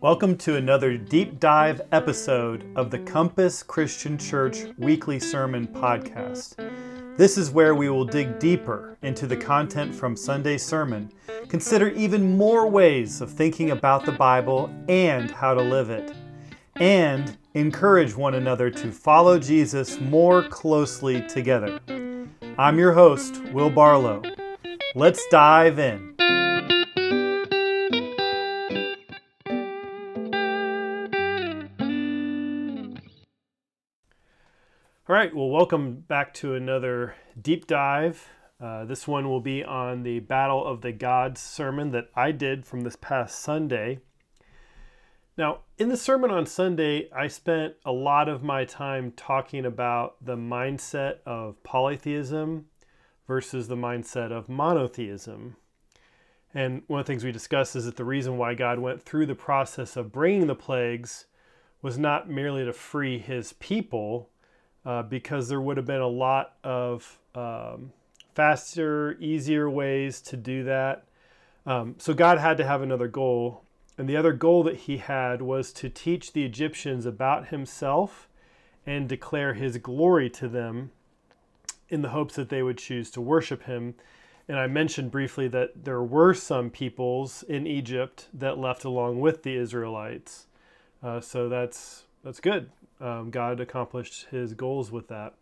Welcome to another deep dive episode of the Compass Christian Church Weekly Sermon Podcast. This is where we will dig deeper into the content from Sunday's sermon, consider even more ways of thinking about the Bible and how to live it, and encourage one another to follow Jesus more closely together. I'm your host, Will Barlow. Let's dive in. All right, well, welcome back to another deep dive. Uh, this one will be on the Battle of the Gods sermon that I did from this past Sunday. Now, in the sermon on Sunday, I spent a lot of my time talking about the mindset of polytheism versus the mindset of monotheism. And one of the things we discussed is that the reason why God went through the process of bringing the plagues was not merely to free his people uh, because there would have been a lot of um, faster, easier ways to do that. Um, so God had to have another goal. And the other goal that he had was to teach the Egyptians about himself and declare his glory to them in the hopes that they would choose to worship him. And I mentioned briefly that there were some peoples in Egypt that left along with the Israelites. Uh, so that's that's good um, God accomplished his goals with that.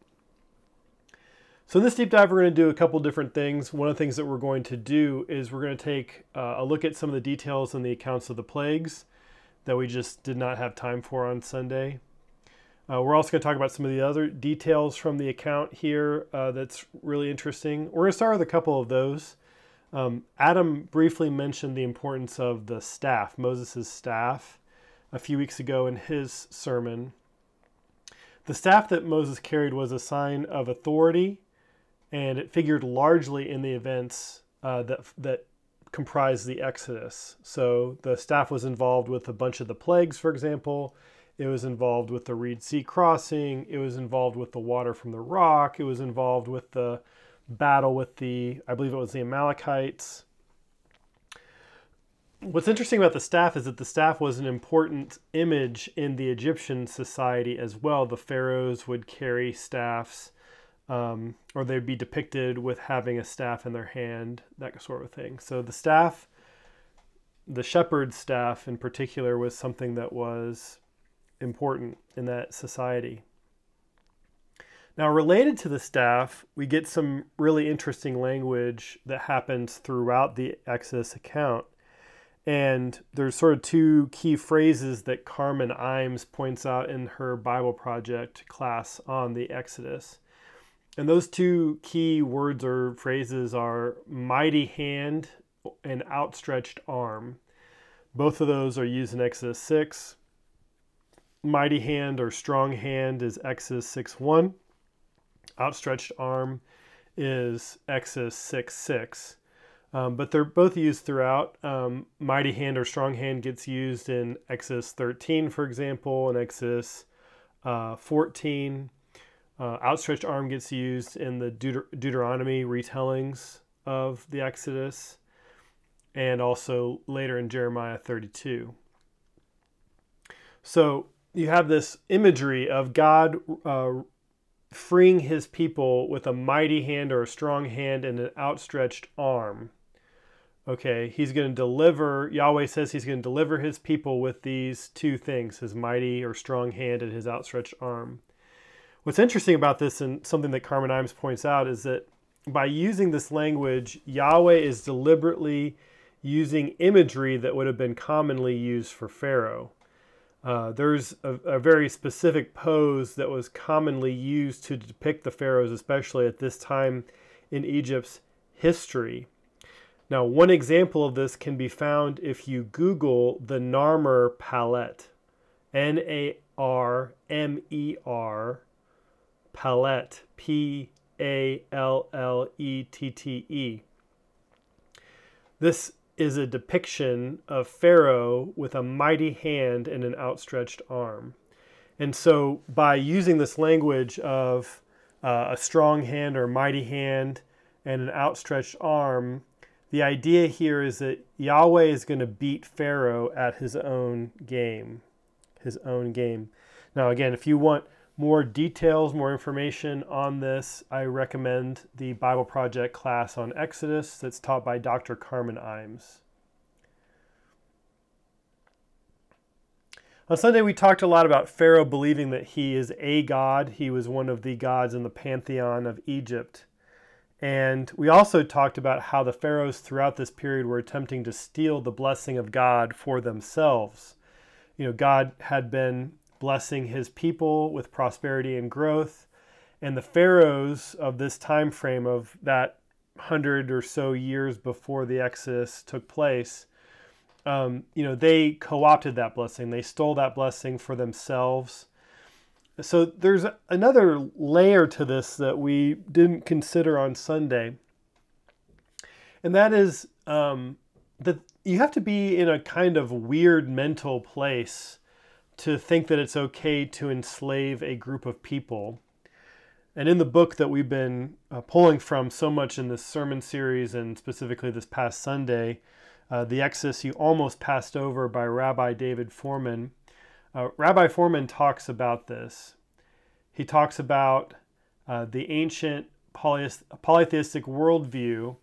So in this deep dive, we're going to do a couple different things. One of the things that we're going to do is we're going to take uh, a look at some of the details in the accounts of the plagues that we just did not have time for on Sunday. Uh, we're also going to talk about some of the other details from the account here uh, that's really interesting. We're going to start with a couple of those. Um, Adam briefly mentioned the importance of the staff, Moses' staff, a few weeks ago in his sermon. The staff that Moses carried was a sign of authority, and it figured largely in the events uh, that that comprised the Exodus. So the staff was involved with a bunch of the plagues, for example. It was involved with the Reed Sea crossing. It was involved with the water from the rock. It was involved with the battle with the, I believe it was the Amalekites. What's interesting about the staff is that the staff was an important image in the Egyptian society as well. The pharaohs would carry staffs, um, or they'd be depicted with having a staff in their hand, that sort of thing. So the staff, the shepherd's staff in particular, was something that was important in that society. Now, related to the staff, we get some really interesting language that happens throughout the Exodus account. And there's sort of two key phrases that Carmen Imes points out in her Bible Project class on the Exodus. And those two key words or phrases are mighty hand and outstretched arm. Both of those are used in Exodus 6. Mighty hand or strong hand is Exodus 6 1. Outstretched arm is Exodus 6 6. Um, but they're both used throughout. Um, mighty hand or strong hand gets used in Exodus 13, for example, and Exodus uh, 14. Uh, outstretched arm gets used in the Deut- Deuteronomy retellings of the Exodus, and also later in Jeremiah 32. So you have this imagery of God uh, freeing his people with a mighty hand or a strong hand and an outstretched arm okay, he's going to deliver, Yahweh says he's going to deliver his people with these two things his mighty or strong hand and his outstretched arm. What's interesting about this, and something that Carmen Imes points out, is that by using this language, Yahweh is deliberately using imagery that would have been commonly used for Pharaoh. Uh, there's a, a, very specific pose that was commonly used to depict the pharaohs, especially at this time in Egypt's history. Now, one example of this can be found if you Google the Narmer palette, N A R M E R palette, P A L L E T T E. This is a depiction of Pharaoh with a mighty hand and an outstretched arm. And so, by using this language of uh, a strong hand or mighty hand, and an outstretched arm, the idea here is that Yahweh is going to beat Pharaoh at his own game. His own game. Now, again, if you want more details, more information on this, I recommend the Bible Project class on Exodus that's taught by Dr. Carmen Imes. On Sunday, we talked a lot about Pharaoh believing that he is a god. He was one of the gods in the pantheon of Egypt. And we also talked about how the pharaohs throughout this period were attempting to steal the blessing of God for themselves. You know, God had been blessing his people with prosperity and growth. And the pharaohs of this time frame of that hundred or so years before the Exodus took place, um, you know, they co-opted that blessing. They stole that blessing for themselves. So there's another layer to this that we didn't consider on Sunday, and that is um, that you have to be in a kind of weird mental place to think that it's okay to enslave a group of people. And in the book that we've been uh, pulling from so much in this sermon series and specifically this past Sunday, uh, The Exodus You Almost Passed Over by Rabbi David Fohrman, uh, Rabbi Fohrman talks about this. He talks about uh, the ancient polytheistic worldview,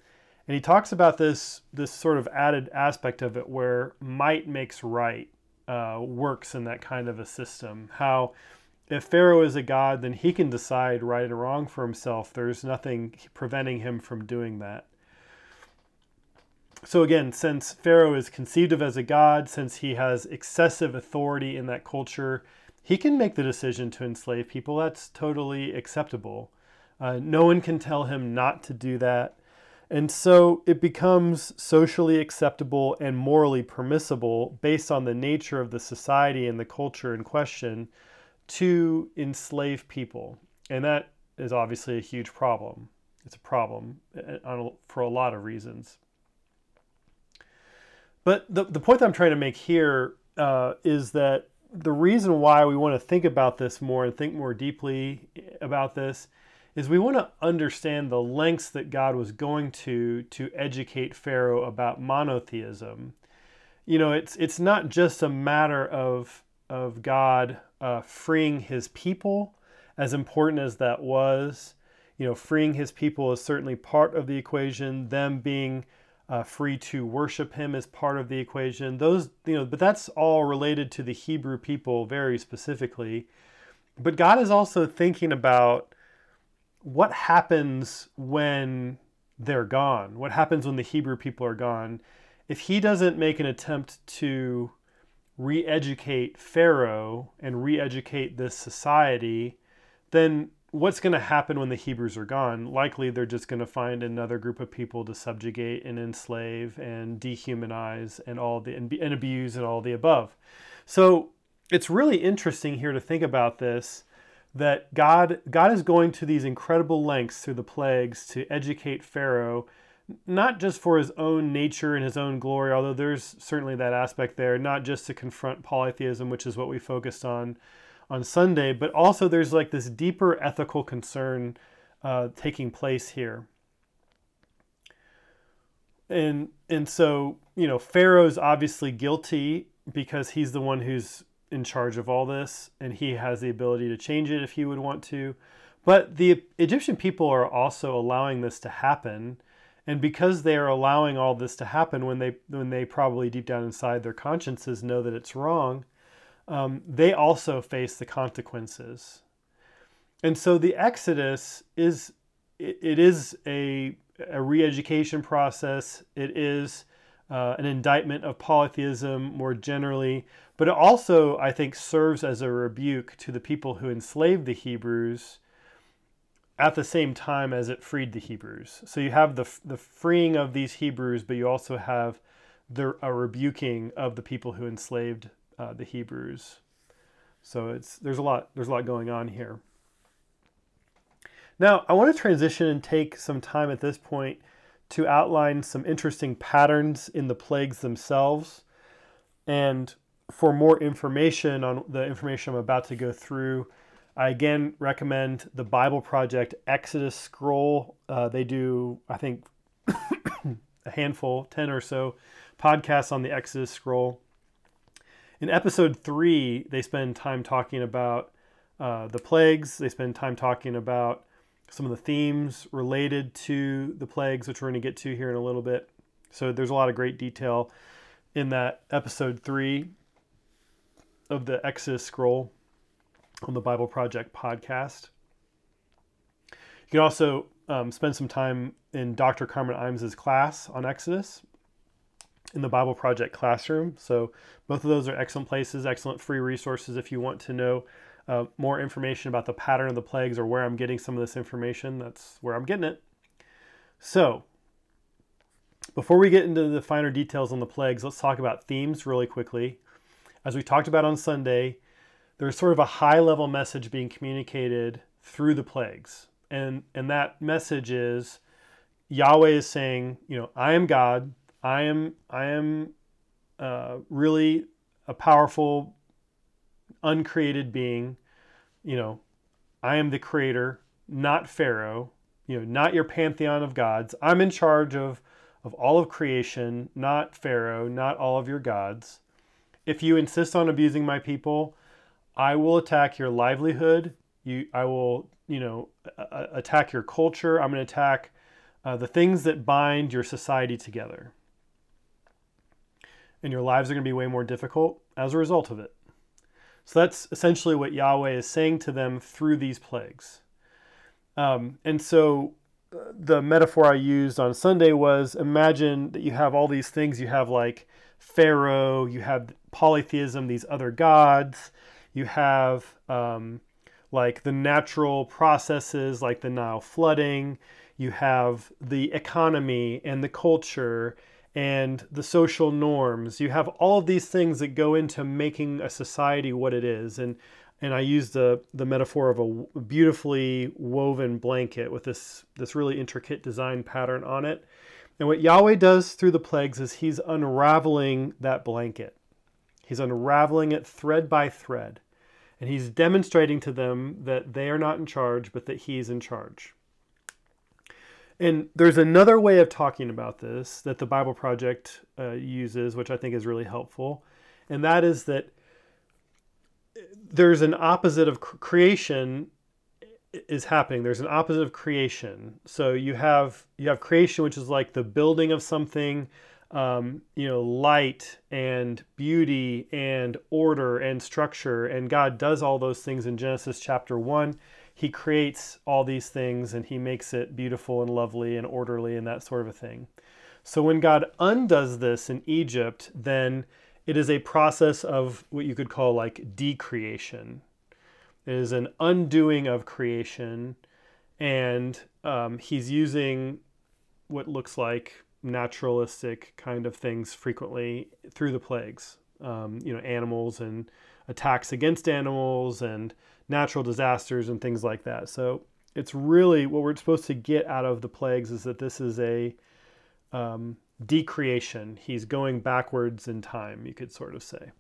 and he talks about this, this sort of added aspect of it where might makes right uh, works in that kind of a system. How if Pharaoh is a god, then he can decide right or wrong for himself. There's nothing preventing him from doing that. So, again, since Pharaoh is conceived of as a god, since he has excessive authority in that culture, he can make the decision to enslave people. That's totally acceptable. Uh, no one can tell him not to do that. And so it becomes socially acceptable and morally permissible based on the nature of the society and the culture in question to enslave people. And that is obviously a huge problem. It's a problem uh, for a lot of reasons. But the, the point that I'm trying to make here uh, is that the reason why we want to think about this more and think more deeply about this is we want to understand the lengths that God was going to to educate Pharaoh about monotheism. You know, it's it's not just a matter of of God uh, freeing His people, as important as that was. You know, freeing His people is certainly part of the equation. Them being uh, free to worship Him is part of the equation. Those, you know, but that's all related to the Hebrew people very specifically. But God is also thinking about what happens when they're gone? What happens when the Hebrew people are gone? If he doesn't make an attempt to re educate Pharaoh and re educate this society, then what's going to happen when the Hebrews are gone? Likely they're just going to find another group of people to subjugate and enslave and dehumanize and all the and, and abuse and all the above. So it's really interesting here to think about this that God God is going to these incredible lengths through the plagues to educate Pharaoh not just for his own nature and his own glory although there's certainly that aspect there not just to confront polytheism which is what we focused on on Sunday but also there's like this deeper ethical concern uh, taking place here. And and so you know Pharaoh's obviously guilty because he's the one who's in charge of all this and he has the ability to change it if he would want to. But the Egyptian people are also allowing this to happen. And because they are allowing all this to happen when they when they probably deep down inside their consciences know that it's wrong, um, they also face the consequences. And so the Exodus is it, it is a a re-education process. It is uh, an indictment of polytheism more generally, but it also, I think, serves as a rebuke to the people who enslaved the Hebrews at the same time as it freed the Hebrews. So you have the, the freeing of these Hebrews, but you also have the, a rebuking of the people who enslaved uh, the Hebrews. So it's there's a lot there's a lot going on here. Now I want to transition and take some time at this point to outline some interesting patterns in the plagues themselves. And for more information on the information I'm about to go through, I again recommend the Bible Project Exodus Scroll. Uh, they do, I think, a handful, 10 or so podcasts on the Exodus Scroll. In episode three, they spend time talking about uh, the plagues, they spend time talking about some of the themes related to the plagues, which we're going to get to here in a little bit. So there's a lot of great detail in that episode three of the Exodus scroll on the Bible Project podcast. You can also um, spend some time in Dr. Carmen Imes's class on Exodus in the Bible Project classroom. So both of those are excellent places, excellent free resources if you want to know uh, more information about the pattern of the plagues or where I'm getting some of this information. That's where I'm getting it. So before we get into the finer details on the plagues, let's talk about themes really quickly. As we talked about on Sunday, there's sort of a high level message being communicated through the plagues. And, and that message is Yahweh is saying, you know, I am God. I am, I am uh, really a powerful, uncreated being. You know, I am the creator, not Pharaoh, you know, not your pantheon of gods. I'm in charge of of all of creation, not Pharaoh, not all of your gods. If you insist on abusing my people, I will attack your livelihood. You, I will, you know, attack your culture. I'm going to attack uh, the things that bind your society together. And your lives are going to be way more difficult as a result of it. So that's essentially what Yahweh is saying to them through these plagues. Um, and so the metaphor I used on Sunday was imagine that you have all these things. You have like Pharaoh, you have polytheism, these other gods, you have um, like the natural processes like the Nile flooding, you have the economy and the culture and the social norms. You have all of these things that go into making a society what it is. And and I use the the metaphor of a beautifully woven blanket with this this really intricate design pattern on it. And what Yahweh does through the plagues is he's unraveling that blanket. He's unraveling it thread by thread. And he's demonstrating to them that they are not in charge, but that he's in charge. And there's another way of talking about this that the Bible Project uh, uses, which I think is really helpful. And that is that there's an opposite of creation is happening. There's an opposite of creation. So you have you have creation which is like the building of something um, you know light and beauty and order and structure. And god does all those things in genesis chapter 1 he creates all these things and he makes it beautiful and lovely and orderly and that sort of a thing so when god undoes this in egypt then it is a process of what you could call like decreation. It is an undoing of creation, and um, he's using what looks like naturalistic kind of things frequently through the plagues. Um, you know, animals and attacks against animals and natural disasters and things like that. So it's really what we're supposed to get out of the plagues is that this is a um, decreation. He's going backwards in time, you could sort of say.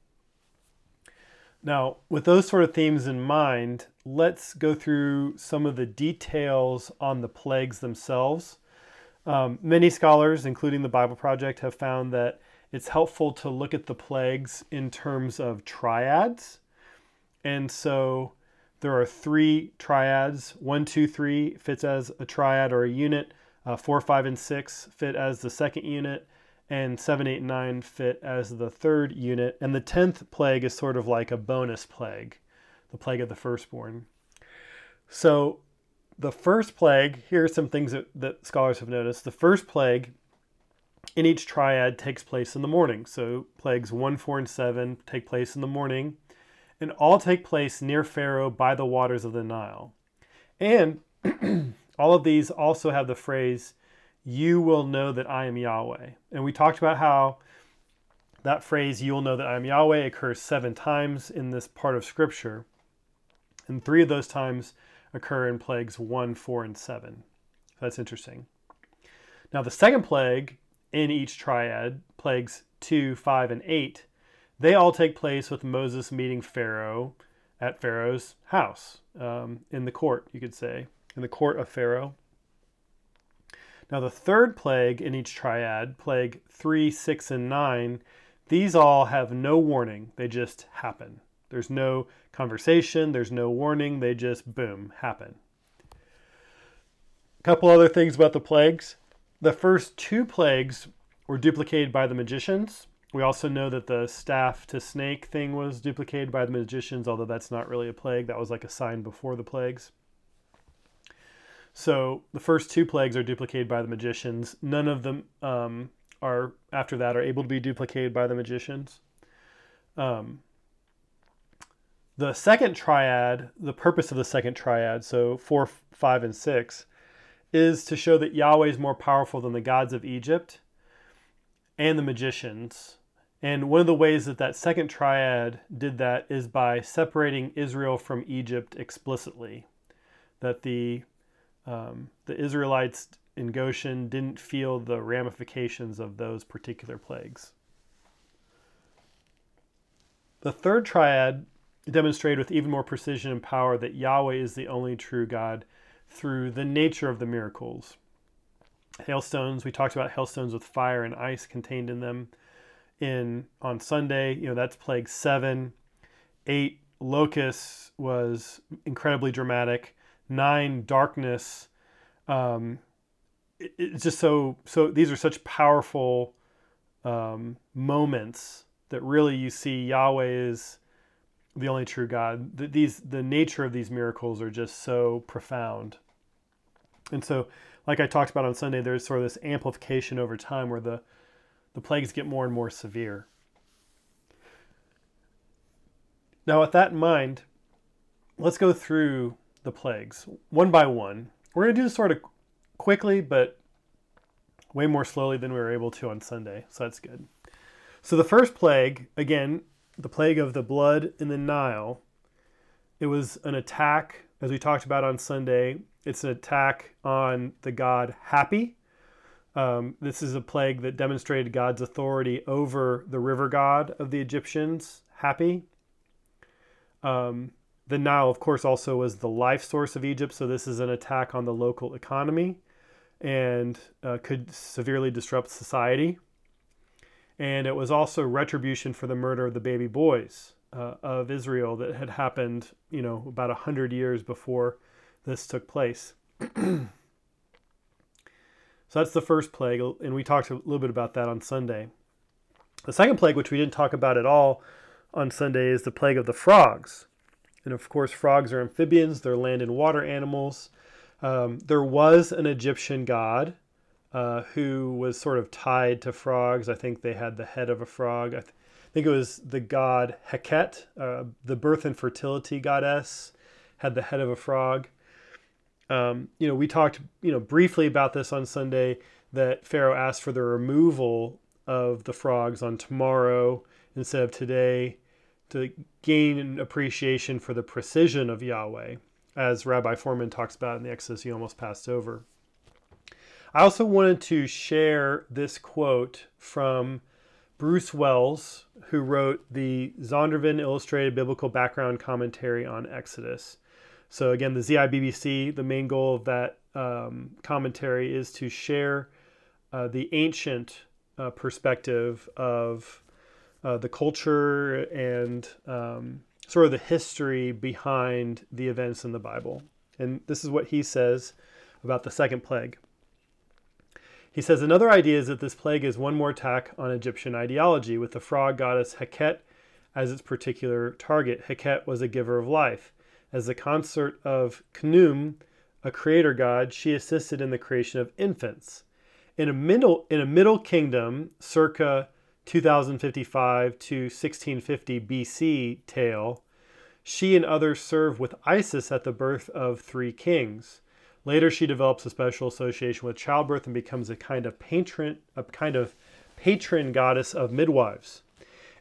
Now, with those sort of themes in mind, let's go through some of the details on the plagues themselves. Um, many scholars, including the Bible Project, have found that it's helpful to look at the plagues in terms of triads. And so there are three triads. One, two, three fits as a triad or a unit. Uh, four, five, and six fit as the second unit, and seven, eight, nine fit as the third unit. And the tenth plague is sort of like a bonus plague, the plague of the firstborn. So, the first plague, here are some things that, that scholars have noticed. The first plague in each triad takes place in the morning. So, plagues one, four, and seven take place in the morning, and all take place near Pharaoh by the waters of the Nile. And all of these also have the phrase, you will know that I am Yahweh. And we talked about how that phrase, you will know that I am Yahweh, occurs seven times in this part of Scripture. And three of those times occur in plagues one, four, and seven. That's interesting. Now, the second plague in each triad, plagues two, five, and eight, they all take place with Moses meeting Pharaoh at Pharaoh's house. um, in the court, you could say, in the court of Pharaoh. Now, the third plague in each triad, plague three, six, and nine, these all have no warning. They just happen. There's no conversation, there's no warning, they just boom, happen. A couple other things about the plagues. The first two plagues were duplicated by the magicians. We also know that the staff to snake thing was duplicated by the magicians, although that's not really a plague. That was like a sign before the plagues. So the first two plagues are duplicated by the magicians. None of them um, are after that are able to be duplicated by the magicians. Um, the second triad, the purpose of the second triad, so four, five, and six, is to show that Yahweh is more powerful than the gods of Egypt and the magicians. And one of the ways that that second triad did that is by separating Israel from Egypt explicitly. That the um, the Israelites in Goshen didn't feel the ramifications of those particular plagues. The third triad demonstrated with even more precision and power that Yahweh is the only true God through the nature of the miracles. Hailstones, we talked about hailstones with fire and ice contained in them in on Sunday, you know, that's plague 7. 8 locusts was incredibly dramatic. Nine darkness. Um, it, it's just so so these are such powerful um, moments that really you see yahweh is the only true god. The, these the nature of these miracles are just so profound. And so like i talked about on sunday there's sort of this amplification over time where the the plagues get more and more severe now with that in mind let's go through the plagues one by one. We're going to do this sort of quickly, but way more slowly than we were able to on Sunday. So that's good. So the first plague, again, the plague of the blood in the Nile, it was an attack, as we talked about on Sunday. It's an attack on the god Hapi. Um, this is a plague that demonstrated God's authority over the river god of the Egyptians, Hapi. Um, the Nile, of course, also was the life source of Egypt, so this is an attack on the local economy and uh, could severely disrupt society. And it was also retribution for the murder of the baby boys uh, of Israel that had happened, you know, about a hundred years before this took place. so that's the first plague, and we talked a little bit about that on Sunday. The second plague, which we didn't talk about at all on Sunday, is the plague of the frogs. And of course, frogs are amphibians, they're land and water animals. Um, there was an Egyptian god uh, who was sort of tied to frogs. I think they had the head of a frog. I th- think it was the god Heket, uh, the birth and fertility goddess, had the head of a frog. Um, you know, we talked, you know, briefly about this on Sunday that Pharaoh asked for the removal of the frogs on tomorrow instead of today to gain an appreciation for the precision of Yahweh, as Rabbi Fohrman talks about in the Exodus you almost passed over. I also wanted to share this quote from Bruce Wells, who wrote the Zondervan Illustrated Biblical Background Commentary on Exodus. So, again, the ZIBBC, the main goal of that um, commentary is to share uh, the ancient uh, perspective of uh, the culture and um, sort of the history behind the events in the Bible. And this is what he says about the second plague. He says another idea is that this plague is one more attack on Egyptian ideology, with the frog goddess Heket as its particular target. Heket was a giver of life. As the consort of Khnum, a creator god, she assisted in the creation of infants. In a middle, in a middle kingdom, circa 2055 to 1650 BC tale, she and others serve with Isis at the birth of three kings. Later, she develops a special association with childbirth and becomes a kind of patron, a kind of patron goddess of midwives.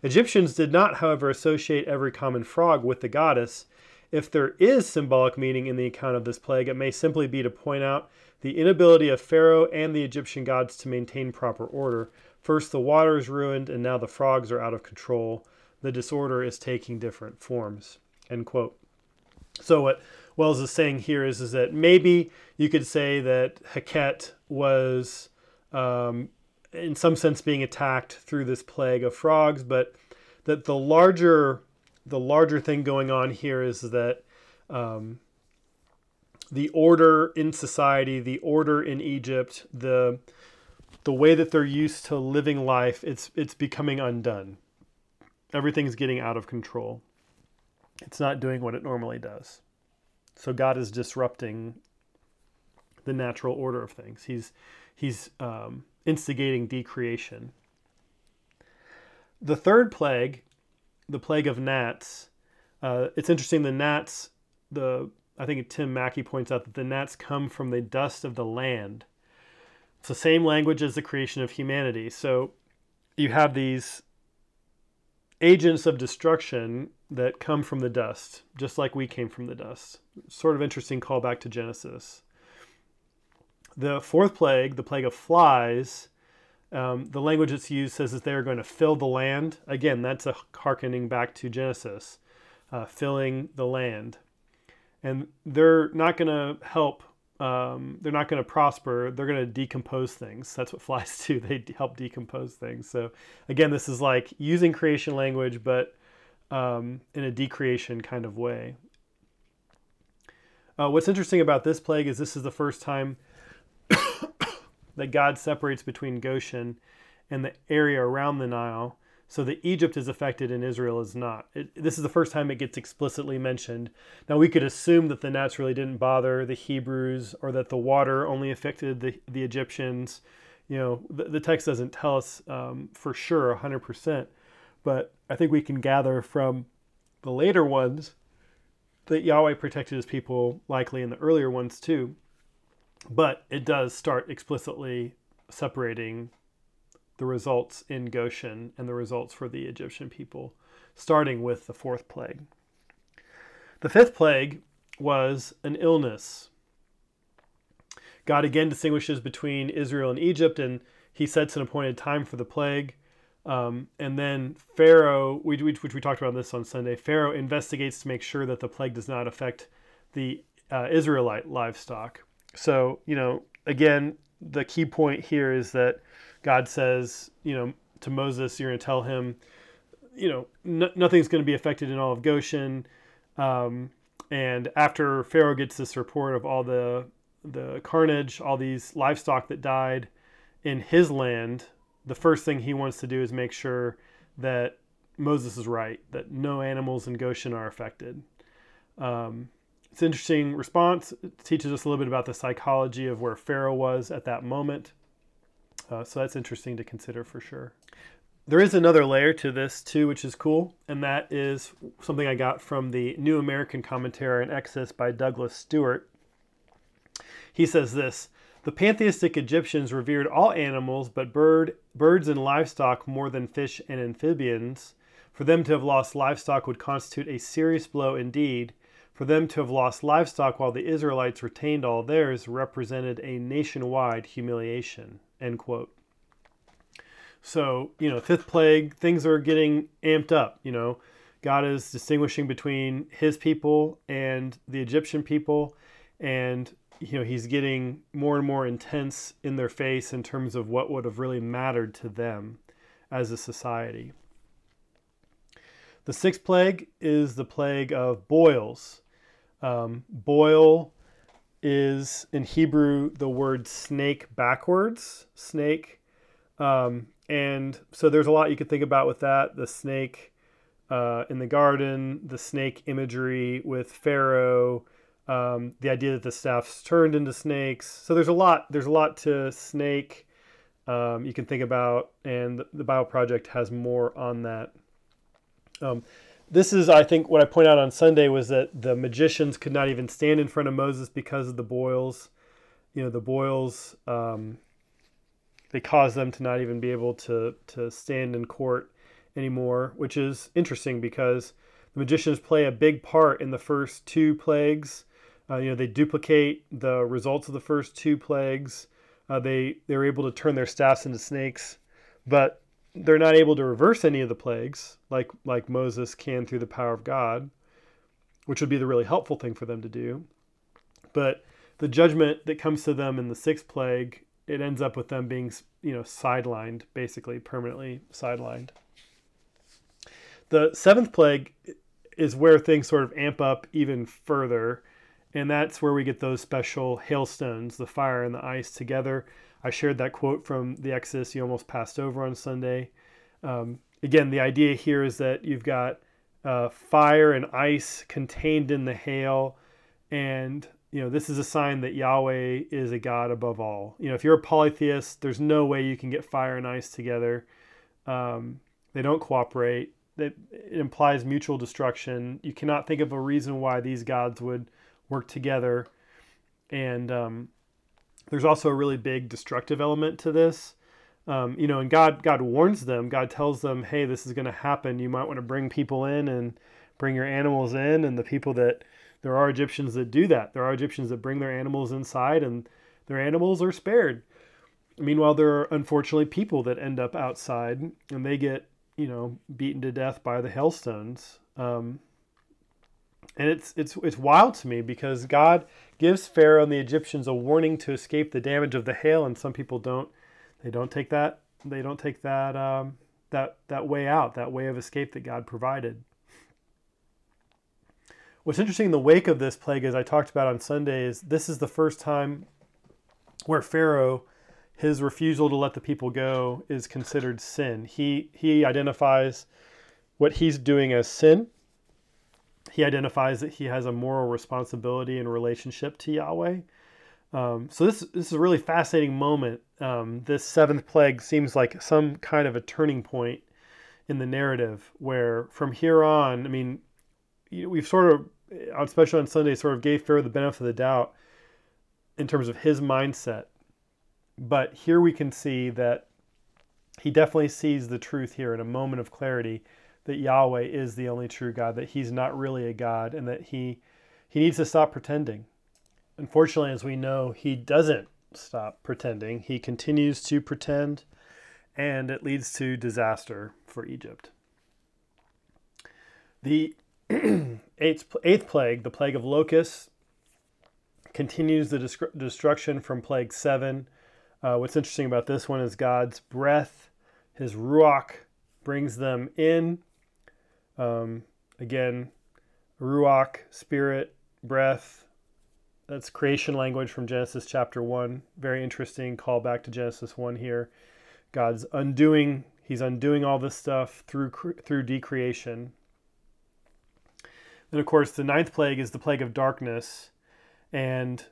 Egyptians did not, however, associate every common frog with the goddess. If there is symbolic meaning in the account of this plague, it may simply be to point out the inability of Pharaoh and the Egyptian gods to maintain proper order, First, the water is ruined, and now the frogs are out of control. The disorder is taking different forms. End quote. So what Wells is saying here is, is that maybe you could say that Heket was, um, in some sense, being attacked through this plague of frogs, but that the larger the larger thing going on here is that um, the order in society, the order in Egypt, the the way that they're used to living life, it's it's becoming undone. Everything's getting out of control. It's not doing what it normally does. So God is disrupting the natural order of things. He's he's um, instigating decreation. The third plague, the plague of gnats. Uh, it's interesting. The gnats, the I think Tim Mackie points out that the gnats come from the dust of the land. It's the same language as the creation of humanity. So you have these agents of destruction that come from the dust, just like we came from the dust. Sort of interesting callback to Genesis. The fourth plague, the plague of flies, um, the language that's used says that they are going to fill the land. Again, that's a harkening back to Genesis, uh, filling the land. And they're not going to help, um, they're not going to prosper. They're going to decompose things. That's what flies do. They help decompose things. So, again, this is like using creation language, but um, in a decreation kind of way. Uh, what's interesting about this plague is this is the first time that God separates between Goshen and the area around the Nile, so that Egypt is affected and Israel is not. It, this is the first time it gets explicitly mentioned. Now, we could assume that the gnats really didn't bother the Hebrews or that the water only affected the, the Egyptians. You know, the, the text doesn't tell us um, for sure 100%, but I think we can gather from the later ones that Yahweh protected his people, likely in the earlier ones too. But it does start explicitly separating the results in Goshen and the results for the Egyptian people, starting with the fourth plague. The fifth plague was an illness. God again distinguishes between Israel and Egypt, and he sets an appointed time for the plague. Um, and then Pharaoh, which, which we talked about this on Sunday, Pharaoh investigates to make sure that the plague does not affect the uh, Israelite livestock. So, you know, again, the key point here is that God says, you know, to Moses, you're going to tell him, you know, nothing's going to be affected in all of Goshen. Um, and after Pharaoh gets this report of all the the carnage, all these livestock that died in his land, the first thing he wants to do is make sure that Moses is right, that no animals in Goshen are affected. Um, it's an interesting response. It teaches us a little bit about the psychology of where Pharaoh was at that moment. Uh, so that's interesting to consider for sure. There is another layer to this too, which is cool, and that is something I got from the New American Commentary on Exodus by Douglas Stuart. He says this the pantheistic Egyptians revered all animals but bird, birds and livestock more than fish and amphibians. For them to have lost livestock would constitute a serious blow indeed. For them to have lost livestock while the Israelites retained all theirs represented a nationwide humiliation. End quote. So, you know, fifth plague, things are getting amped up. You know, God is distinguishing between his people and the Egyptian people. And you know he's getting more and more intense in their face in terms of what would have really mattered to them as a society. The sixth plague is the plague of boils. Um, boil is in Hebrew the word snake backwards, snake. Um, and so there's a lot you could think about with that. The snake uh, in the garden, the snake imagery with Pharaoh, um, the idea that the staff's turned into snakes. So there's a lot. There's a lot to snake. Um, you can think about, and the, Bible Project has more on that. Um, this is, I think, what I point out on Sunday was that the magicians could not even stand in front of Moses because of the boils. You know, the boils um, they caused them to not even be able to to stand in court anymore, which is interesting because the magicians play a big part in the first two plagues uh, you know, they duplicate the results of the first two plagues. Uh, they they were able to turn their staffs into snakes, but they're not able to reverse any of the plagues like like Moses can through the power of God. which would be the really helpful thing for them to do. But the judgment that comes to them in the sixth plague, it ends up with them being, you know, sidelined, basically permanently sidelined. The seventh plague is where things sort of amp up even further, and that's where we get those special hailstones, the fire and the ice together. I shared that quote from the Exodus you almost passed over on Sunday. Um, again, the idea here is that you've got uh, fire and ice contained in the hail, and you know this is a sign that Yahweh is a God above all. You know, if you're a polytheist, there's no way you can get fire and ice together. Um, they don't cooperate. That it implies mutual destruction. You cannot think of a reason why these gods would work together, and um, there's also a really big destructive element to this. Um, you know, and God God warns them. God tells them, "Hey, this is going to happen. You might want to bring people in and bring your animals in." And the people that there are Egyptians that do that. There are Egyptians that bring their animals inside, and their animals are spared. Meanwhile, there are unfortunately people that end up outside, and they get you know beaten to death by the hailstones. Um, and it's it's it's wild to me because God gives Pharaoh and the Egyptians a warning to escape the damage of the hail, and some people don't they don't take that they don't take that um, that that way out, that way of escape that God provided. What's interesting in the wake of this plague, as I talked about on Sunday, is this is the first time where Pharaoh, his refusal to let the people go, is considered sin. He he identifies what he's doing as sin. He identifies that he has a moral responsibility in relationship to Yahweh. Um, so this this is a really fascinating moment. Um, this seventh plague seems like some kind of a turning point in the narrative, where from here on, I mean, we've sort of, especially on Sunday, sort of gave Pharaoh the benefit of the doubt in terms of his mindset. But here we can see that he definitely sees the truth here in a moment of clarity that Yahweh is the only true God, that he's not really a God, and that he he needs to stop pretending unfortunately, as we know, he doesn't stop pretending. He continues to pretend, and it leads to disaster for Egypt. The eighth, eighth plague, the plague of locusts, continues the destruction from plague seven. Uh, what's interesting about this one is God's breath, his ruach, brings them in. Um, again, ruach, spirit, breath, that's creation language from Genesis chapter 1. Very interesting call back to Genesis 1 here. God's undoing, he's undoing all this stuff through through decreation. Then of course the ninth plague is the plague of darkness. And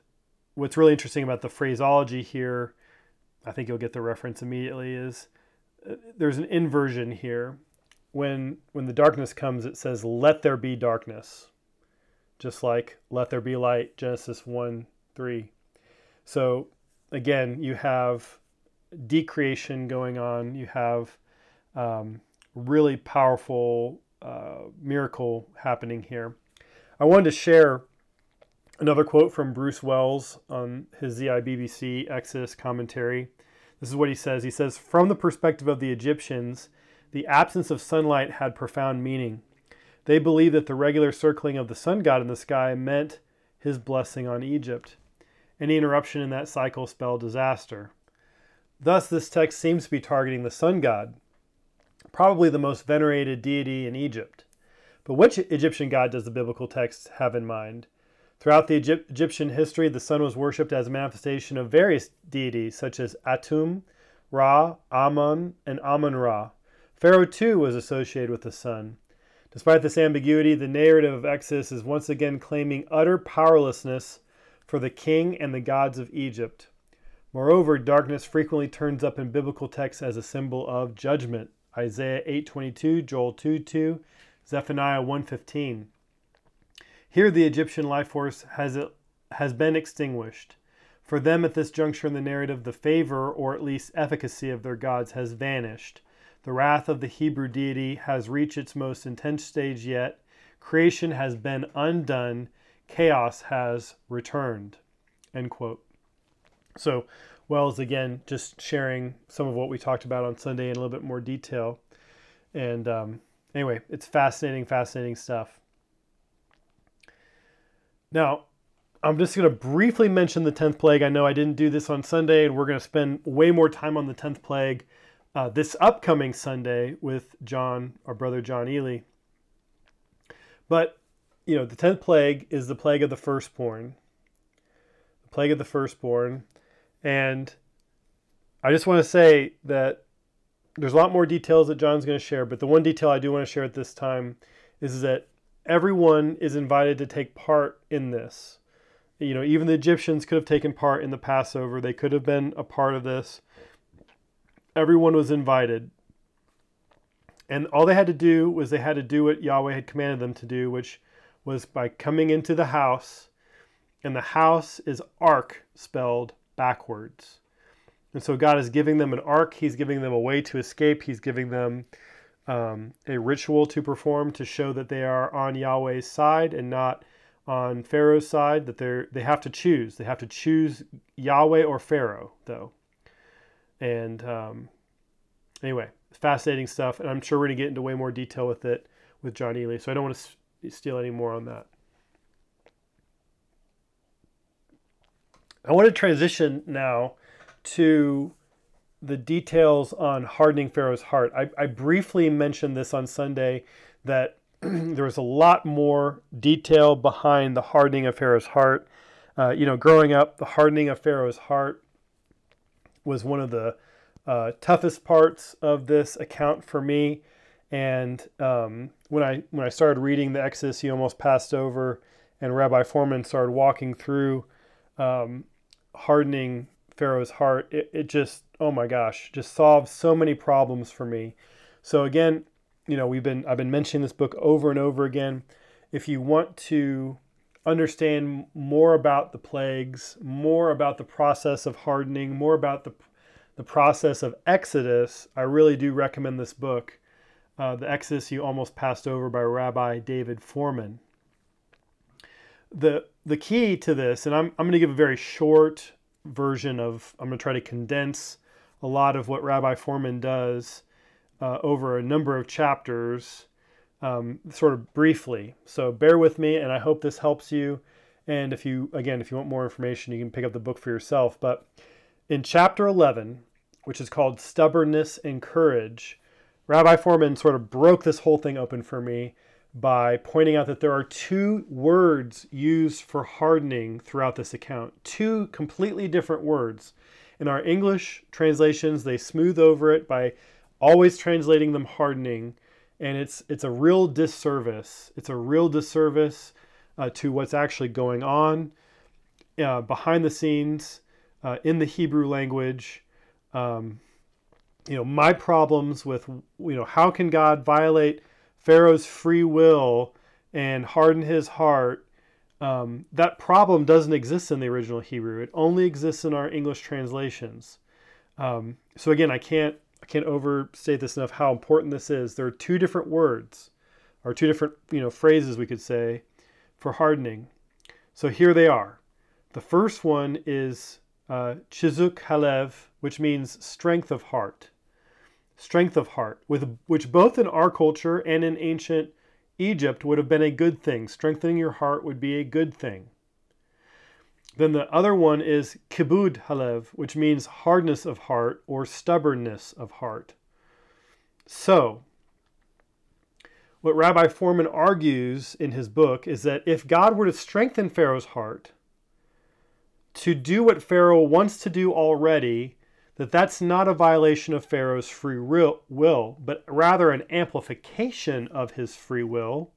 what's really interesting about the phraseology here, I think you'll get the reference immediately is uh, there's an inversion here. When when the darkness comes it says let there be darkness just like let there be light, Genesis 1 3. So again, you have decreation going on, you have um, really powerful uh, miracle happening here. I wanted to share another quote from Bruce Wells on his ZIBBC Exodus commentary. This is what he says. He says, From the perspective of the Egyptians, the absence of sunlight had profound meaning. They believed that the regular circling of the sun god in the sky meant his blessing on Egypt. Any interruption in that cycle spelled disaster. Thus, this text seems to be targeting the sun god, probably the most venerated deity in Egypt. But which Egyptian god does the biblical text have in mind? Throughout the Egypt- Egyptian history, the sun was worshipped as a manifestation of various deities such as Atum, Ra, Amun, and Amun Ra. Pharaoh too was associated with the sun. Despite this ambiguity, the narrative of Exodus is once again claiming utter powerlessness for the king and the gods of Egypt. Moreover, darkness frequently turns up in biblical texts as a symbol of judgment. Isaiah 8:22, Joel 2:2, Zephaniah 1:15. Here the Egyptian life force has has been extinguished. For them at this juncture in the narrative, the favor or at least efficacy of their gods has vanished. The wrath of the Hebrew deity has reached its most intense stage yet. Creation has been undone. Chaos has returned. End quote. So, Wells again just sharing some of what we talked about on Sunday in a little bit more detail. And um, anyway, it's fascinating, fascinating stuff. Now, I'm just going to briefly mention the 10th plague. I know I didn't do this on Sunday, and we're going to spend way more time on the 10th plague uh, this upcoming Sunday with John, our brother John Ely. But, you know, the 10th plague is the plague of the firstborn. The plague of the firstborn. And I just want to say that there's a lot more details that John's going to share, but the one detail I do want to share at this time is that everyone is invited to take part in this. You know, even the Egyptians could have taken part in the Passover, they could have been a part of this. Everyone was invited. And all they had to do was they had to do what Yahweh had commanded them to do, which was by coming into the house. And the house is ark spelled backwards. And so God is giving them an ark, He's giving them a way to escape, He's giving them um, a ritual to perform to show that they are on Yahweh's side and not on Pharaoh's side. That they they have to choose. They have to choose Yahweh or Pharaoh, though. And um, anyway, fascinating stuff, and I'm sure we're gonna get into way more detail with it with John Ely. So I don't want to steal any more on that. I want to transition now to the details on hardening Pharaoh's heart. I, I briefly mentioned this on Sunday that there was a lot more detail behind the hardening of Pharaoh's heart. Uh, you know, growing up, the hardening of Pharaoh's heart was one of the uh, toughest parts of this account for me. And um, when I when I started reading the Exodus, he almost passed over, and Rabbi Fohrman started walking through um, hardening Pharaoh's heart. It, it just oh my gosh, just solves so many problems for me. So again, you know, we've been I've been mentioning this book over and over again. If you want to understand more about the plagues, more about the process of hardening, more about the the process of Exodus, I really do recommend this book. Uh, the Exodus You Almost Passed Over by Rabbi David Fohrman. The, the key to this, and I'm, I'm going to give a very short version of, I'm going to try to condense a lot of what Rabbi Fohrman does uh, over a number of chapters, um, sort of briefly. So bear with me, and I hope this helps you. And if you, again, if you want more information, you can pick up the book for yourself. But in chapter 11, which is called Stubbornness and Courage, Rabbi Fohrman sort of broke this whole thing open for me by pointing out that there are two words used for hardening throughout this account. Two completely different words. In our English translations, they smooth over it by always translating them hardening, and it's it's a real disservice. It's a real disservice uh, to what's actually going on uh, behind the scenes uh, in the Hebrew language. Um, you know, my problems with you know how can God violate Pharaoh's free will and harden his heart um, that problem doesn't exist in the original Hebrew. It only exists in our English translations. Um, so again, I can't I can't overstate this enough how important this is. There are two different words, or two different you know phrases we could say for hardening. So here they are. The first one is uh, chizuk halev, which means strength of heart. Strength of heart, with which both in our culture and in ancient Egypt would have been a good thing. Strengthening your heart would be a good thing. Then the other one is kibud halev, which means hardness of heart or stubbornness of heart. So, what Rabbi Fohrman argues in his book is that if God were to strengthen Pharaoh's heart to do what Pharaoh wants to do already, that that's not a violation of Pharaoh's free will, but rather an amplification of his free will.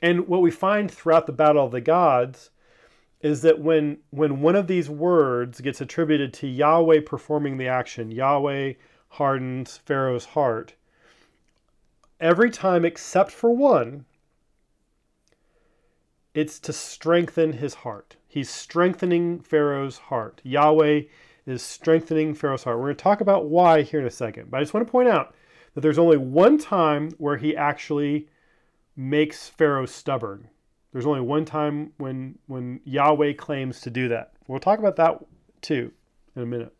And what we find throughout the battle of the gods is that when when one of these words gets attributed to Yahweh performing the action, Yahweh hardens Pharaoh's heart. Every time except for one, it's to strengthen his heart. He's strengthening Pharaoh's heart. Yahweh is strengthening Pharaoh's heart. We're going to talk about why here in a second. But I just want to point out that there's only one time where he actually makes Pharaoh stubborn. There's only one time when when Yahweh claims to do that. We'll talk about that too in a minute.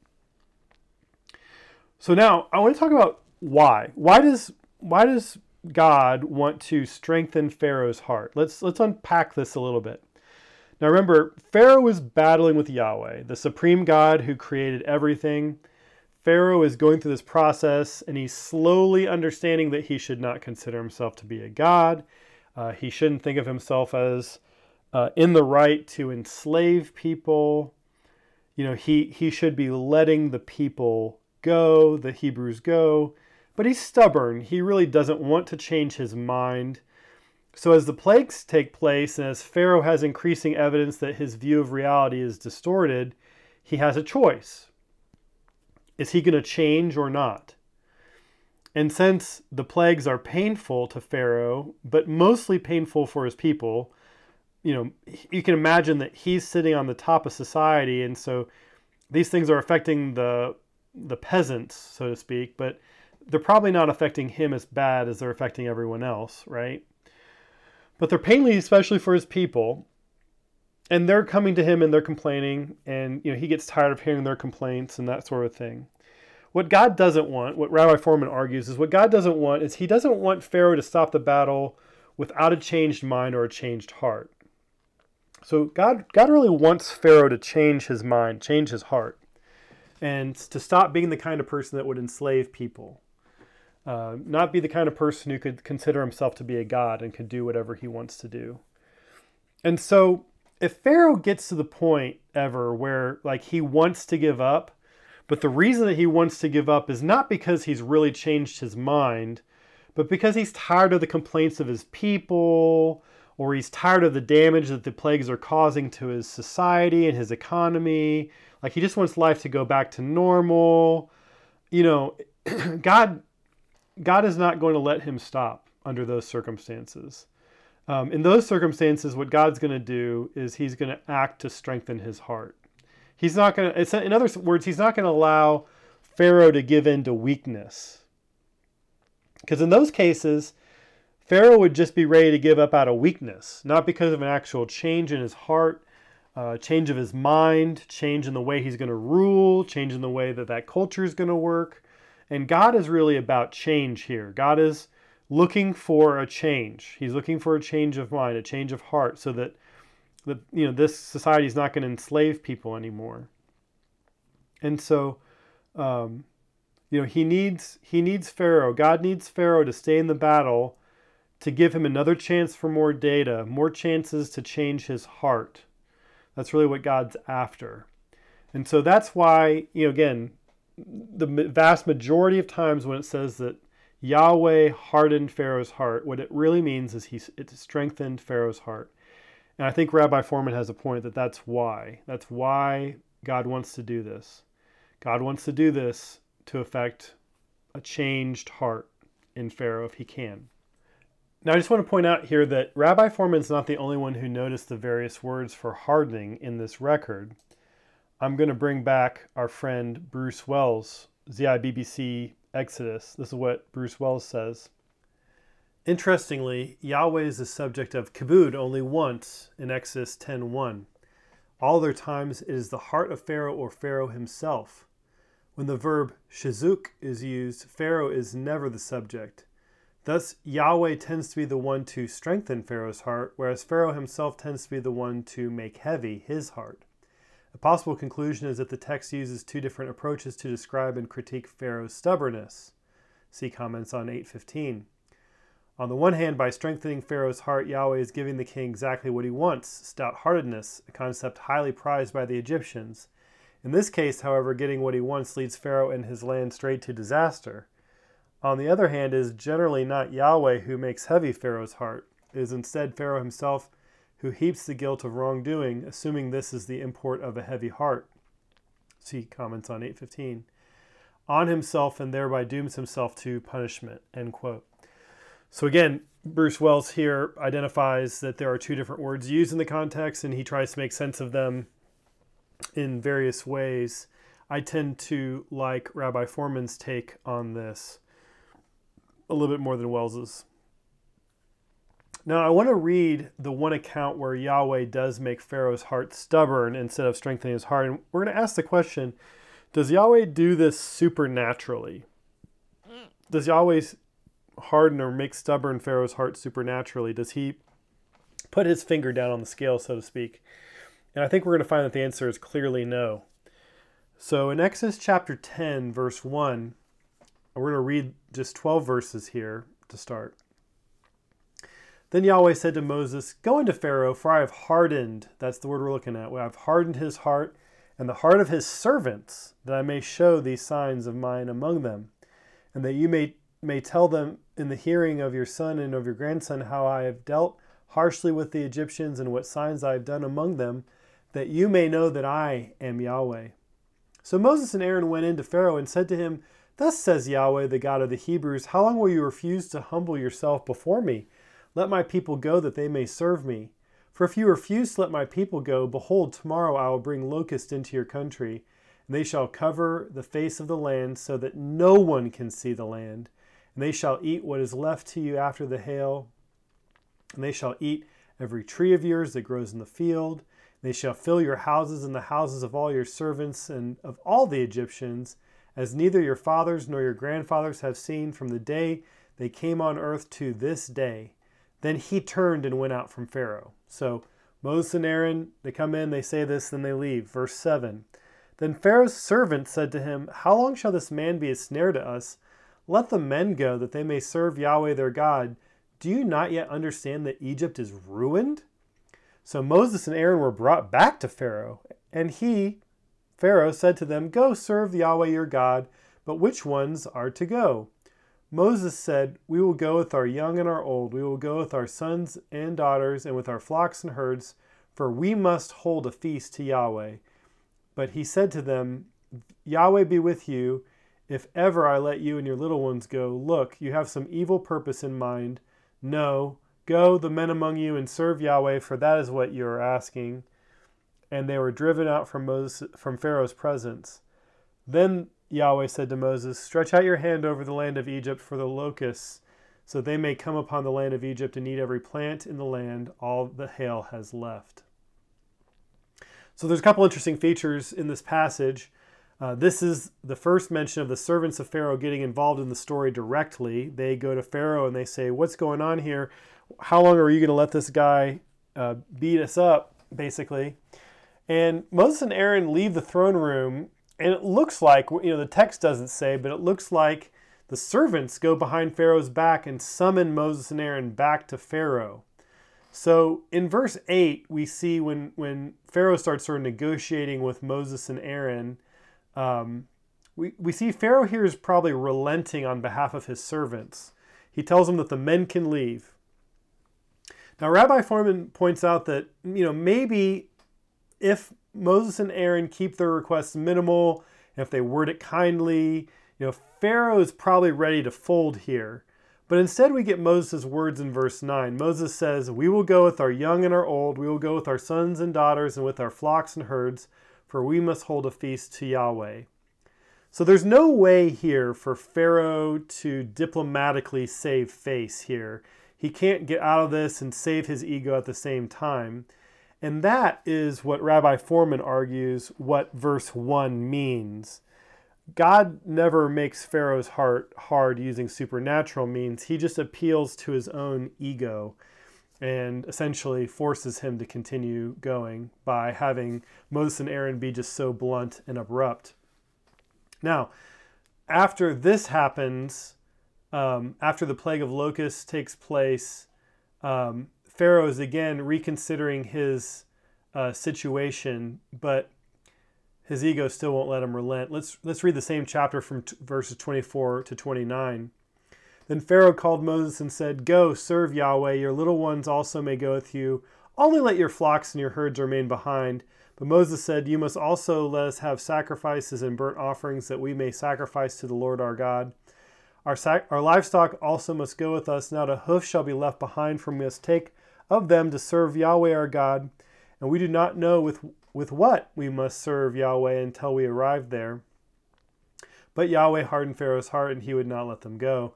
So now I want to talk about why. Why does why does God want to strengthen Pharaoh's heart? Let's let's unpack this a little bit. Now remember, Pharaoh is battling with Yahweh, the supreme God who created everything. Pharaoh is going through this process and he's slowly understanding that he should not consider himself to be a god. Uh, he shouldn't think of himself as uh, in the right to enslave people. You know, he, he should be letting the people go, the Hebrews go. But he's stubborn. He really doesn't want to change his mind. So, as the plagues take place and as Pharaoh has increasing evidence that his view of reality is distorted, he has a choice. Is he going to change or not? And since the plagues are painful to Pharaoh, but mostly painful for his people, you know, you can imagine that he's sitting on the top of society, and so these things are affecting the the peasants, so to speak, but they're probably not affecting him as bad as they're affecting everyone else, right? But they're painful, especially for his people. And they're coming to him and they're complaining, and you know he gets tired of hearing their complaints and that sort of thing. What God doesn't want, what Rabbi Fohrman argues, is what God doesn't want is he doesn't want Pharaoh to stop the battle without a changed mind or a changed heart. So God, God really wants Pharaoh to change his mind, change his heart, and to stop being the kind of person that would enslave people. Uh, not be the kind of person who could consider himself to be a god and could do whatever he wants to do. And so, if Pharaoh gets to the point ever where like he wants to give up, but the reason that he wants to give up is not because he's really changed his mind, but because he's tired of the complaints of his people, or he's tired of the damage that the plagues are causing to his society and his economy. Like he just wants life to go back to normal. You know, God God is not going to let him stop under those circumstances. Um, in those circumstances, what God's going to do is He's going to act to strengthen his heart. He's not going to, in other words, He's not going to allow Pharaoh to give in to weakness. Because in those cases, Pharaoh would just be ready to give up out of weakness, not because of an actual change in his heart, uh, change of his mind, change in the way he's going to rule, change in the way that that culture is going to work. And God is really about change here. God is looking for a change. He's looking for a change of mind, a change of heart, so that that you know this society is not going to enslave people anymore. And so, um, you know, he needs he needs Pharaoh. God needs Pharaoh to stay in the battle, to give him another chance for more data, more chances to change his heart. That's really what God's after. And so that's why, you know, again, the vast majority of times when it says that Yahweh hardened Pharaoh's heart, what it really means is he it strengthened Pharaoh's heart. And I think Rabbi Fohrman has a point that that's why. That's why God wants to do this. God wants to do this to affect a changed heart in Pharaoh if he can. Now, I just want to point out here that Rabbi Fohrman is not the only one who noticed the various words for hardening in this record. I'm going to bring back our friend Bruce Wells, ZIBBC Exodus. This is what Bruce Wells says. Interestingly, Yahweh is the subject of kibud only once in Exodus 10:1. All other times it is the heart of Pharaoh or Pharaoh himself. When the verb shizuk is used, Pharaoh is never the subject. Thus, Yahweh tends to be the one to strengthen Pharaoh's heart, whereas Pharaoh himself tends to be the one to make heavy his heart. A possible conclusion is that the text uses two different approaches to describe and critique Pharaoh's stubbornness. See comments on 815. On the one hand, by strengthening Pharaoh's heart, Yahweh is giving the king exactly what he wants stout heartedness, a concept highly prized by the Egyptians. In this case, however, getting what he wants leads Pharaoh and his land straight to disaster. On the other hand, it is generally not Yahweh who makes heavy Pharaoh's heart. It is instead Pharaoh himself who heaps the guilt of wrongdoing, assuming this is the import of a heavy heart. See comments on 815. On himself and thereby dooms himself to punishment. End quote. So again, Bruce Wells here identifies that there are two different words used in the context, and he tries to make sense of them in various ways. I tend to like Rabbi Fohrman's take on this a little bit more than Wells's. Now, I want to read the one account where Yahweh does make Pharaoh's heart stubborn instead of strengthening his heart. And we're going to ask the question Does Yahweh do this supernaturally? Does Yahweh harden or make stubborn Pharaoh's heart supernaturally? Does he put his finger down on the scale, so to speak? And I think we're going to find that the answer is clearly no. So in Exodus chapter 10, verse 1, we're going to read just 12 verses here to start. Then Yahweh said to Moses, Go into Pharaoh, for I have hardened, that's the word we're looking at, I have hardened his heart and the heart of his servants, that I may show these signs of mine among them, and that you may, may tell them in the hearing of your son and of your grandson how I have dealt harshly with the Egyptians and what signs I have done among them, that you may know that I am Yahweh. So Moses and Aaron went in to Pharaoh and said to him, Thus says Yahweh, the God of the Hebrews, How long will you refuse to humble yourself before me? Let my people go that they may serve me. For if you refuse to let my people go, behold, tomorrow I will bring locusts into your country, and they shall cover the face of the land so that no one can see the land. And they shall eat what is left to you after the hail, and they shall eat every tree of yours that grows in the field. And They shall fill your houses and the houses of all your servants and of all the Egyptians, as neither your fathers nor your grandfathers have seen from the day they came on earth to this day. Then he turned and went out from Pharaoh. So Moses and Aaron, they come in, they say this, then they leave. Verse 7. Then Pharaoh's servant said to him, How long shall this man be a snare to us? Let the men go, that they may serve Yahweh their God. Do you not yet understand that Egypt is ruined? So Moses and Aaron were brought back to Pharaoh, and he, Pharaoh, said to them, Go serve Yahweh your God, but which ones are to go? Moses said, We will go with our young and our old, we will go with our sons and daughters, and with our flocks and herds, for we must hold a feast to Yahweh. But he said to them, Yahweh be with you. If ever I let you and your little ones go, look, you have some evil purpose in mind. No, go, the men among you, and serve Yahweh, for that is what you are asking. And they were driven out from Moses, from Pharaoh's presence. Then Yahweh said to Moses, Stretch out your hand over the land of Egypt for the locusts, so they may come upon the land of Egypt and eat every plant in the land, all the hail has left. So there's a couple interesting features in this passage. Uh, this is the first mention of the servants of Pharaoh getting involved in the story directly. They go to Pharaoh and they say, What's going on here? How long are you going to let this guy uh, beat us up, basically? And Moses and Aaron leave the throne room and it looks like, you know, the text doesn't say, but it looks like the servants go behind Pharaoh's back and summon Moses and Aaron back to Pharaoh. So in verse 8, we see when, when Pharaoh starts sort of negotiating with Moses and Aaron, um, we, we see Pharaoh here is probably relenting on behalf of his servants. He tells them that the men can leave. Now, Rabbi Fohrman points out that, you know, maybe if Moses and Aaron keep their requests minimal. and If they word it kindly, you know, Pharaoh is probably ready to fold here. But instead, we get Moses' words in verse 9. Moses says, We will go with our young and our old, we will go with our sons and daughters, and with our flocks and herds, for we must hold a feast to Yahweh. So there's no way here for Pharaoh to diplomatically save face here. He can't get out of this and save his ego at the same time. And that is what Rabbi Fohrman argues what verse 1 means. God never makes Pharaoh's heart hard using supernatural means. He just appeals to his own ego and essentially forces him to continue going by having Moses and Aaron be just so blunt and abrupt. Now, after this happens, um, after the plague of locusts takes place, um, Pharaoh is again reconsidering his uh, situation, but his ego still won't let him relent. Let's let's read the same chapter from t- verses 24 to 29. Then Pharaoh called Moses and said, "Go, serve Yahweh. Your little ones also may go with you. Only let your flocks and your herds remain behind." But Moses said, "You must also let us have sacrifices and burnt offerings that we may sacrifice to the Lord our God." Our, sac- our livestock also must go with us. Not a hoof shall be left behind, for we must take of them to serve Yahweh our God, and we do not know with, with what we must serve Yahweh until we arrive there. But Yahweh hardened Pharaoh's heart, and he would not let them go.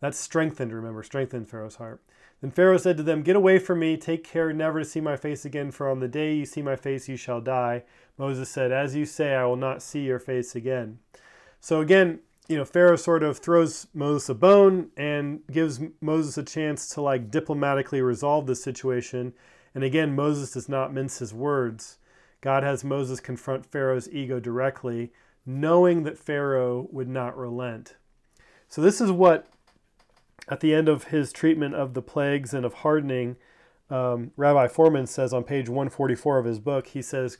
That's strengthened, remember, strengthened Pharaoh's heart. Then Pharaoh said to them, Get away from me, take care never to see my face again, for on the day you see my face you shall die. Moses said, As you say, I will not see your face again. So again, you know, Pharaoh sort of throws Moses a bone and gives Moses a chance to like diplomatically resolve this situation. And again, Moses does not mince his words. God has Moses confront Pharaoh's ego directly, knowing that Pharaoh would not relent. So, this is what, at the end of his treatment of the plagues and of hardening, um, Rabbi Fohrman says on page 144 of his book, he says,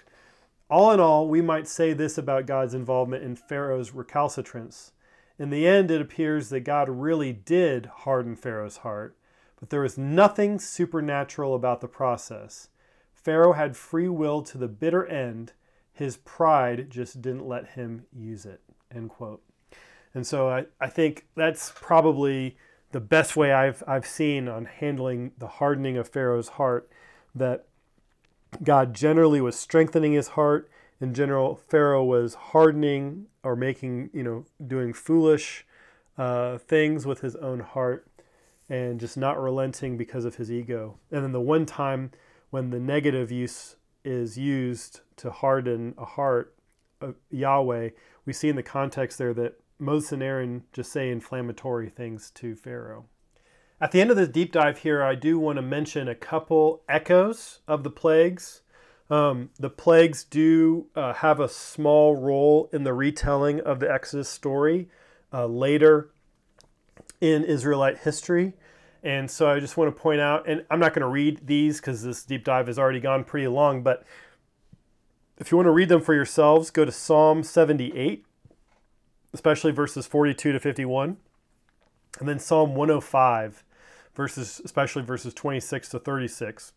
All in all, we might say this about God's involvement in Pharaoh's recalcitrance. In the end, it appears that God really did harden Pharaoh's heart, but there was nothing supernatural about the process. Pharaoh had free will to the bitter end. His pride just didn't let him use it. End quote. And so I, I think that's probably the best way I've, I've seen on handling the hardening of Pharaoh's heart that God generally was strengthening his heart. In general, Pharaoh was hardening or making, you know, doing foolish uh, things with his own heart and just not relenting because of his ego. And then the one time when the negative use is used to harden a heart of Yahweh, we see in the context there that Moses and Aaron just say inflammatory things to Pharaoh. At the end of this deep dive here, I do want to mention a couple echoes of the plagues. Um, the plagues do uh, have a small role in the retelling of the Exodus story uh, later in Israelite history. And so I just want to point out, and I'm not going to read these because this deep dive has already gone pretty long, but if you want to read them for yourselves, go to Psalm 78 especially verses 42 to 51. And then Psalm 105, verses, especially verses 26 to 36.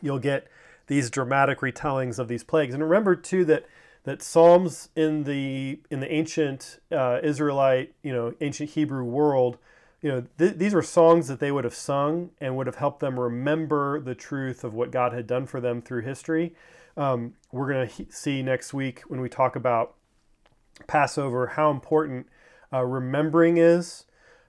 You'll get these dramatic retellings of these plagues. And remember too that that Psalms in the in the ancient uh, Israelite, you know, ancient Hebrew world, you know, th- these were songs that they would have sung and would have helped them remember the truth of what God had done for them through history. Um, we're going to he- see next week when we talk about Passover, how important uh, remembering is,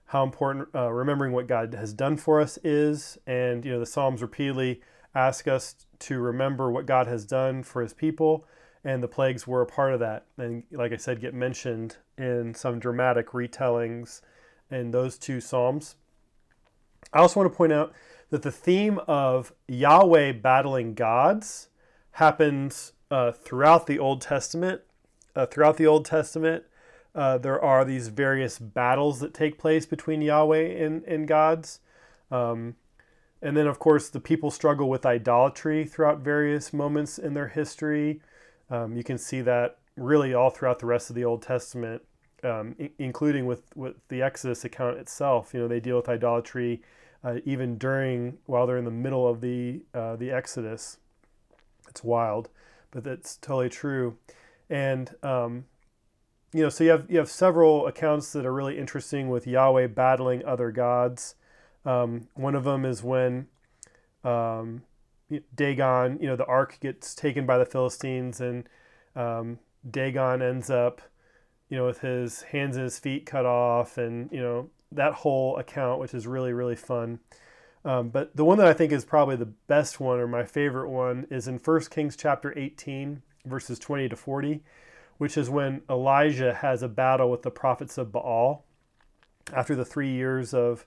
how important uh, remembering what God has done for us is, and you know the Psalms repeatedly ask us to remember what God has done for His people, and the plagues were a part of that. And like I said, get mentioned in some dramatic retellings in those two Psalms. I also want to point out that the theme of Yahweh battling gods happens uh, throughout the Old Testament uh, throughout the Old Testament, uh, there are these various battles that take place between Yahweh and, and gods. Um, and then, of course, the people struggle with idolatry throughout various moments in their history. Um, you can see that really all throughout the rest of the Old Testament, um, I- including with, with the Exodus account itself. You know, they deal with idolatry uh, even during while they're in the middle of the uh, the Exodus. It's wild, but that's totally true and um, you know, so you have you have several accounts that are really interesting with Yahweh battling other gods. Um, one of them is when um, Dagon, you know, the ark gets taken by the Philistines, and um, Dagon ends up, you know, with his hands and his feet cut off, and you know that whole account, which is really really fun. Um, but the one that I think is probably the best one, or my favorite one, is in 1 Kings chapter 18 verses 20 to 40, which is when Elijah has a battle with the prophets of Baal after the three years of,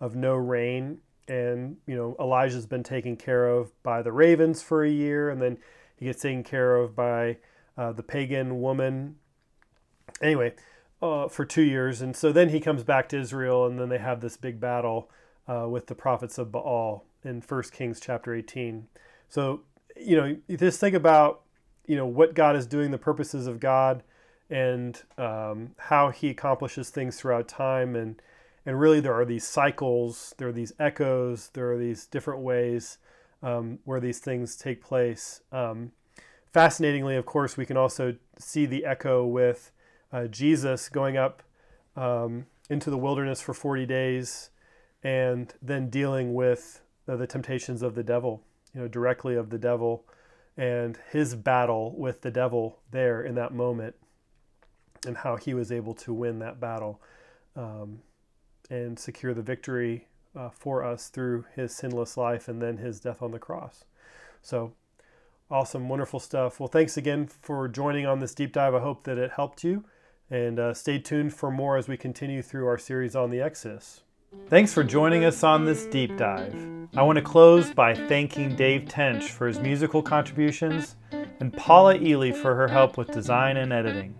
of no rain. And, you know, Elijah's been taken care of by the ravens for a year, and then he gets taken care of by uh, the pagan woman. Anyway, uh, for two years. And so then he comes back to Israel, and then they have this big battle uh, with the prophets of Baal in 1 Kings chapter 18. So, you know, just think about you know what God is doing, the purposes of God, and um, how He accomplishes things throughout time, and and really there are these cycles, there are these echoes, there are these different ways um, where these things take place. Um, fascinatingly, of course, we can also see the echo with uh, Jesus going up um, into the wilderness for 40 days and then dealing with uh, the temptations of the devil, you know, directly of the devil and his battle with the devil there in that moment and how he was able to win that battle um, and secure the victory uh, for us through his sinless life and then his death on the cross. So, awesome, wonderful stuff. Well, thanks again for joining on this deep dive. I hope that it helped you. And uh, stay tuned for more as we continue through our series on the Exodus. Thanks for joining us on this deep dive. I want to close by thanking Dave Tench for his musical contributions and Paula Ely for her help with design and editing.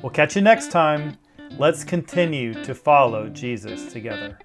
We'll catch you next time. Let's continue to follow Jesus together.